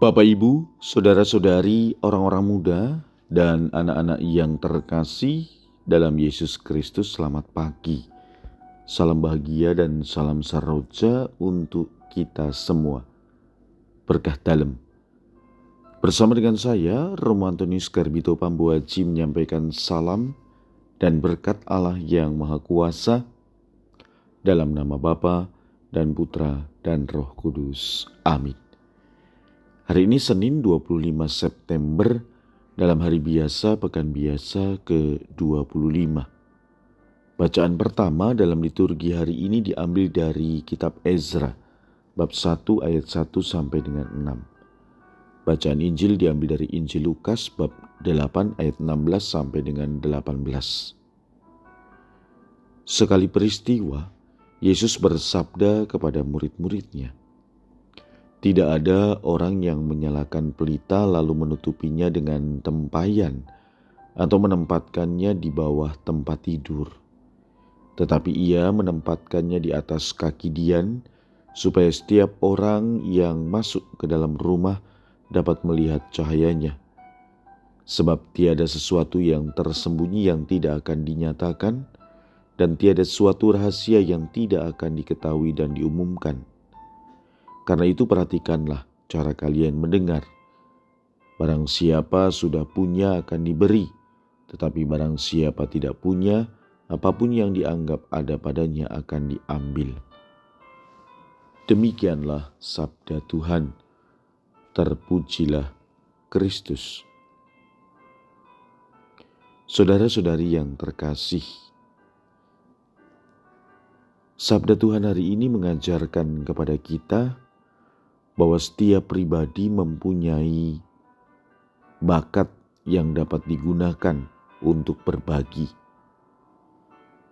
Bapak, Ibu, saudara-saudari, orang-orang muda, dan anak-anak yang terkasih dalam Yesus Kristus, selamat pagi. Salam bahagia dan salam saroja untuk kita semua. Berkah dalam. Bersama dengan saya, Romo Antonius Garbito Pambuaji menyampaikan salam dan berkat Allah yang Maha Kuasa dalam nama Bapa dan Putra dan Roh Kudus. Amin. Hari ini Senin 25 September dalam hari biasa pekan biasa ke-25. Bacaan pertama dalam liturgi hari ini diambil dari kitab Ezra bab 1 ayat 1 sampai dengan 6. Bacaan Injil diambil dari Injil Lukas bab 8 ayat 16 sampai dengan 18. Sekali peristiwa, Yesus bersabda kepada murid-muridnya, tidak ada orang yang menyalakan pelita lalu menutupinya dengan tempayan atau menempatkannya di bawah tempat tidur. Tetapi ia menempatkannya di atas kaki Dian supaya setiap orang yang masuk ke dalam rumah dapat melihat cahayanya. Sebab tiada sesuatu yang tersembunyi yang tidak akan dinyatakan dan tiada suatu rahasia yang tidak akan diketahui dan diumumkan karena itu perhatikanlah cara kalian mendengar. Barang siapa sudah punya akan diberi, tetapi barang siapa tidak punya, apa pun yang dianggap ada padanya akan diambil. Demikianlah sabda Tuhan. Terpujilah Kristus. Saudara-saudari yang terkasih, sabda Tuhan hari ini mengajarkan kepada kita bahwa setiap pribadi mempunyai bakat yang dapat digunakan untuk berbagi.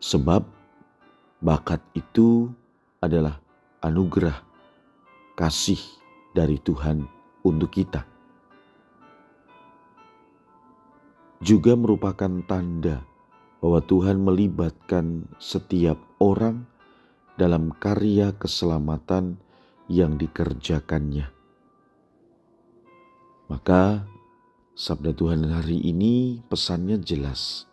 Sebab bakat itu adalah anugerah kasih dari Tuhan untuk kita. Juga merupakan tanda bahwa Tuhan melibatkan setiap orang dalam karya keselamatan yang dikerjakannya. Maka sabda Tuhan hari ini pesannya jelas.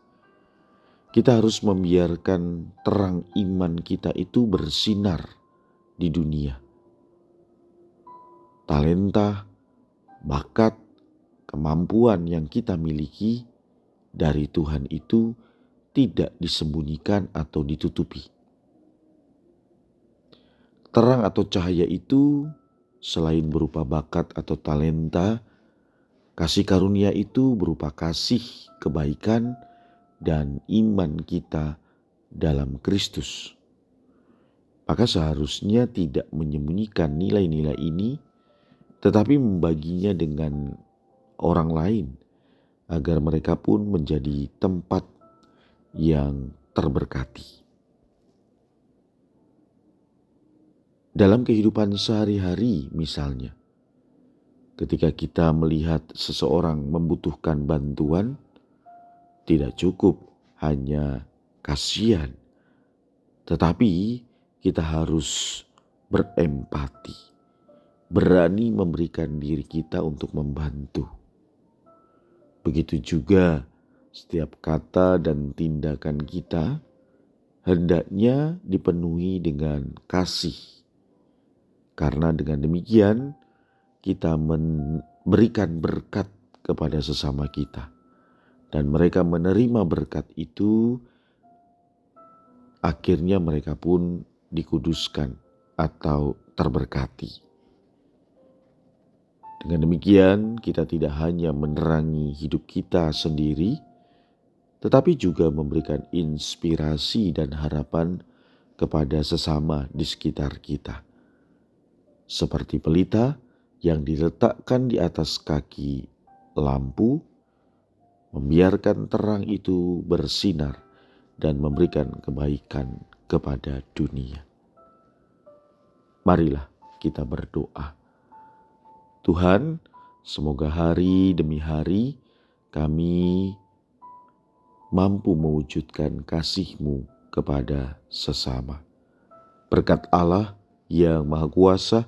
Kita harus membiarkan terang iman kita itu bersinar di dunia. Talenta, bakat, kemampuan yang kita miliki dari Tuhan itu tidak disembunyikan atau ditutupi. Terang atau cahaya itu selain berupa bakat atau talenta, kasih karunia itu berupa kasih, kebaikan, dan iman kita dalam Kristus. Maka seharusnya tidak menyembunyikan nilai-nilai ini, tetapi membaginya dengan orang lain agar mereka pun menjadi tempat yang terberkati. Dalam kehidupan sehari-hari, misalnya, ketika kita melihat seseorang membutuhkan bantuan, tidak cukup hanya kasihan, tetapi kita harus berempati, berani memberikan diri kita untuk membantu. Begitu juga setiap kata dan tindakan kita hendaknya dipenuhi dengan kasih karena dengan demikian kita memberikan berkat kepada sesama kita. Dan mereka menerima berkat itu, akhirnya mereka pun dikuduskan atau terberkati. Dengan demikian, kita tidak hanya menerangi hidup kita sendiri, tetapi juga memberikan inspirasi dan harapan kepada sesama di sekitar kita seperti pelita yang diletakkan di atas kaki lampu, membiarkan terang itu bersinar dan memberikan kebaikan kepada dunia. Marilah kita berdoa. Tuhan, semoga hari demi hari kami mampu mewujudkan kasih-Mu kepada sesama. Berkat Allah yang Maha Kuasa,